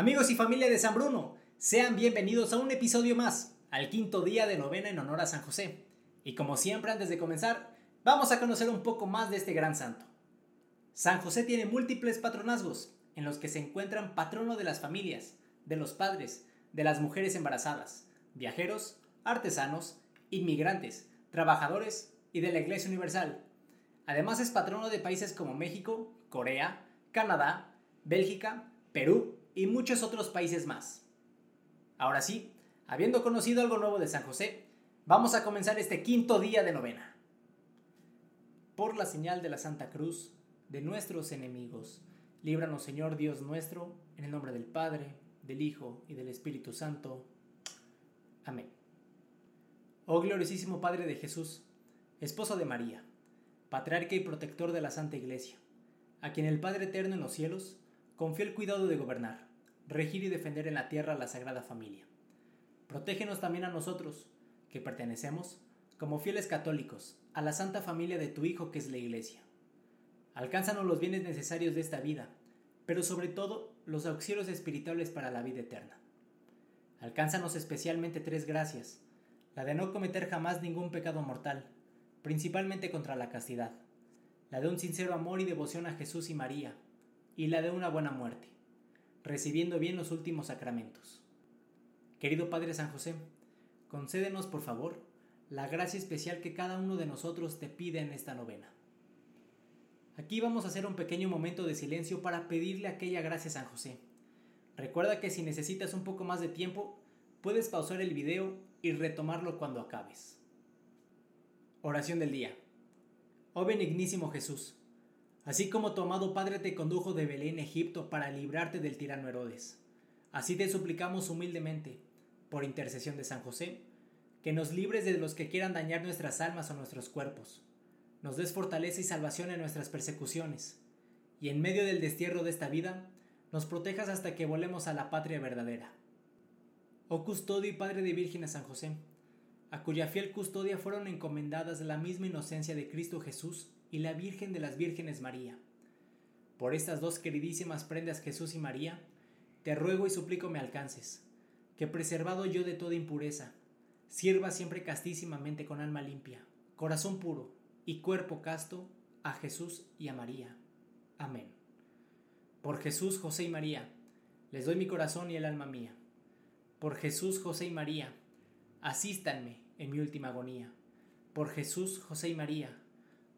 Amigos y familia de San Bruno, sean bienvenidos a un episodio más, al quinto día de novena en honor a San José. Y como siempre, antes de comenzar, vamos a conocer un poco más de este gran santo. San José tiene múltiples patronazgos, en los que se encuentran patrono de las familias, de los padres, de las mujeres embarazadas, viajeros, artesanos, inmigrantes, trabajadores y de la Iglesia Universal. Además es patrono de países como México, Corea, Canadá, Bélgica, Perú y muchos otros países más. Ahora sí, habiendo conocido algo nuevo de San José, vamos a comenzar este quinto día de novena. Por la señal de la Santa Cruz, de nuestros enemigos, líbranos Señor Dios nuestro, en el nombre del Padre, del Hijo y del Espíritu Santo. Amén. Oh gloriosísimo Padre de Jesús, esposo de María, patriarca y protector de la Santa Iglesia, a quien el Padre Eterno en los cielos confió el cuidado de gobernar, regir y defender en la tierra la Sagrada Familia. Protégenos también a nosotros, que pertenecemos, como fieles católicos, a la Santa Familia de tu Hijo que es la Iglesia. Alcánzanos los bienes necesarios de esta vida, pero sobre todo los auxilios espirituales para la vida eterna. Alcánzanos especialmente tres gracias, la de no cometer jamás ningún pecado mortal, principalmente contra la castidad, la de un sincero amor y devoción a Jesús y María, y la de una buena muerte, recibiendo bien los últimos sacramentos. Querido Padre San José, concédenos por favor la gracia especial que cada uno de nosotros te pide en esta novena. Aquí vamos a hacer un pequeño momento de silencio para pedirle aquella gracia a San José. Recuerda que si necesitas un poco más de tiempo, puedes pausar el video y retomarlo cuando acabes. Oración del día. Oh benignísimo Jesús, Así como tu amado Padre te condujo de Belén, Egipto, para librarte del tirano Herodes. Así te suplicamos humildemente, por intercesión de San José, que nos libres de los que quieran dañar nuestras almas o nuestros cuerpos. Nos des fortaleza y salvación en nuestras persecuciones, y en medio del destierro de esta vida, nos protejas hasta que volemos a la patria verdadera. Oh custodio y Padre de Virgen San José, a cuya fiel custodia fueron encomendadas la misma inocencia de Cristo Jesús y la Virgen de las Vírgenes María. Por estas dos queridísimas prendas Jesús y María, te ruego y suplico me alcances, que preservado yo de toda impureza, sirva siempre castísimamente con alma limpia, corazón puro y cuerpo casto a Jesús y a María. Amén. Por Jesús, José y María, les doy mi corazón y el alma mía. Por Jesús, José y María, asístanme en mi última agonía. Por Jesús, José y María,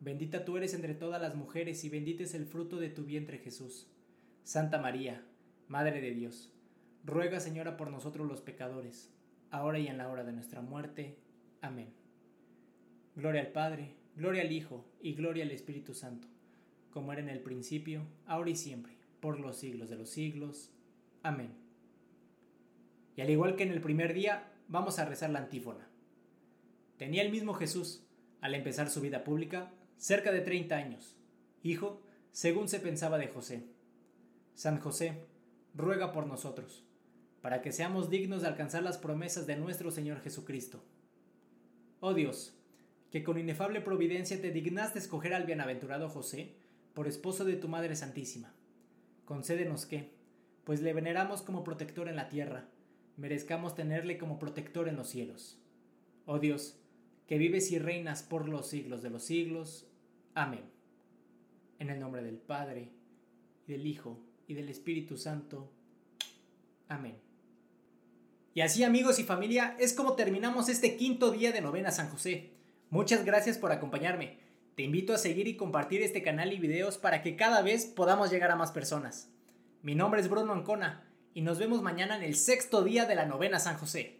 Bendita tú eres entre todas las mujeres y bendito es el fruto de tu vientre Jesús. Santa María, Madre de Dios, ruega Señora por nosotros los pecadores, ahora y en la hora de nuestra muerte. Amén. Gloria al Padre, gloria al Hijo y gloria al Espíritu Santo, como era en el principio, ahora y siempre, por los siglos de los siglos. Amén. Y al igual que en el primer día, vamos a rezar la antífona. Tenía el mismo Jesús, al empezar su vida pública, cerca de 30 años, hijo, según se pensaba de José. San José, ruega por nosotros, para que seamos dignos de alcanzar las promesas de nuestro Señor Jesucristo. Oh Dios, que con inefable providencia te dignaste escoger al bienaventurado José por esposo de tu Madre Santísima. Concédenos que, pues le veneramos como protector en la tierra, merezcamos tenerle como protector en los cielos. Oh Dios, que vives y reinas por los siglos de los siglos. Amén. En el nombre del Padre, del Hijo, y del Espíritu Santo. Amén. Y así amigos y familia, es como terminamos este quinto día de novena San José. Muchas gracias por acompañarme. Te invito a seguir y compartir este canal y videos para que cada vez podamos llegar a más personas. Mi nombre es Bruno Ancona y nos vemos mañana en el sexto día de la novena San José.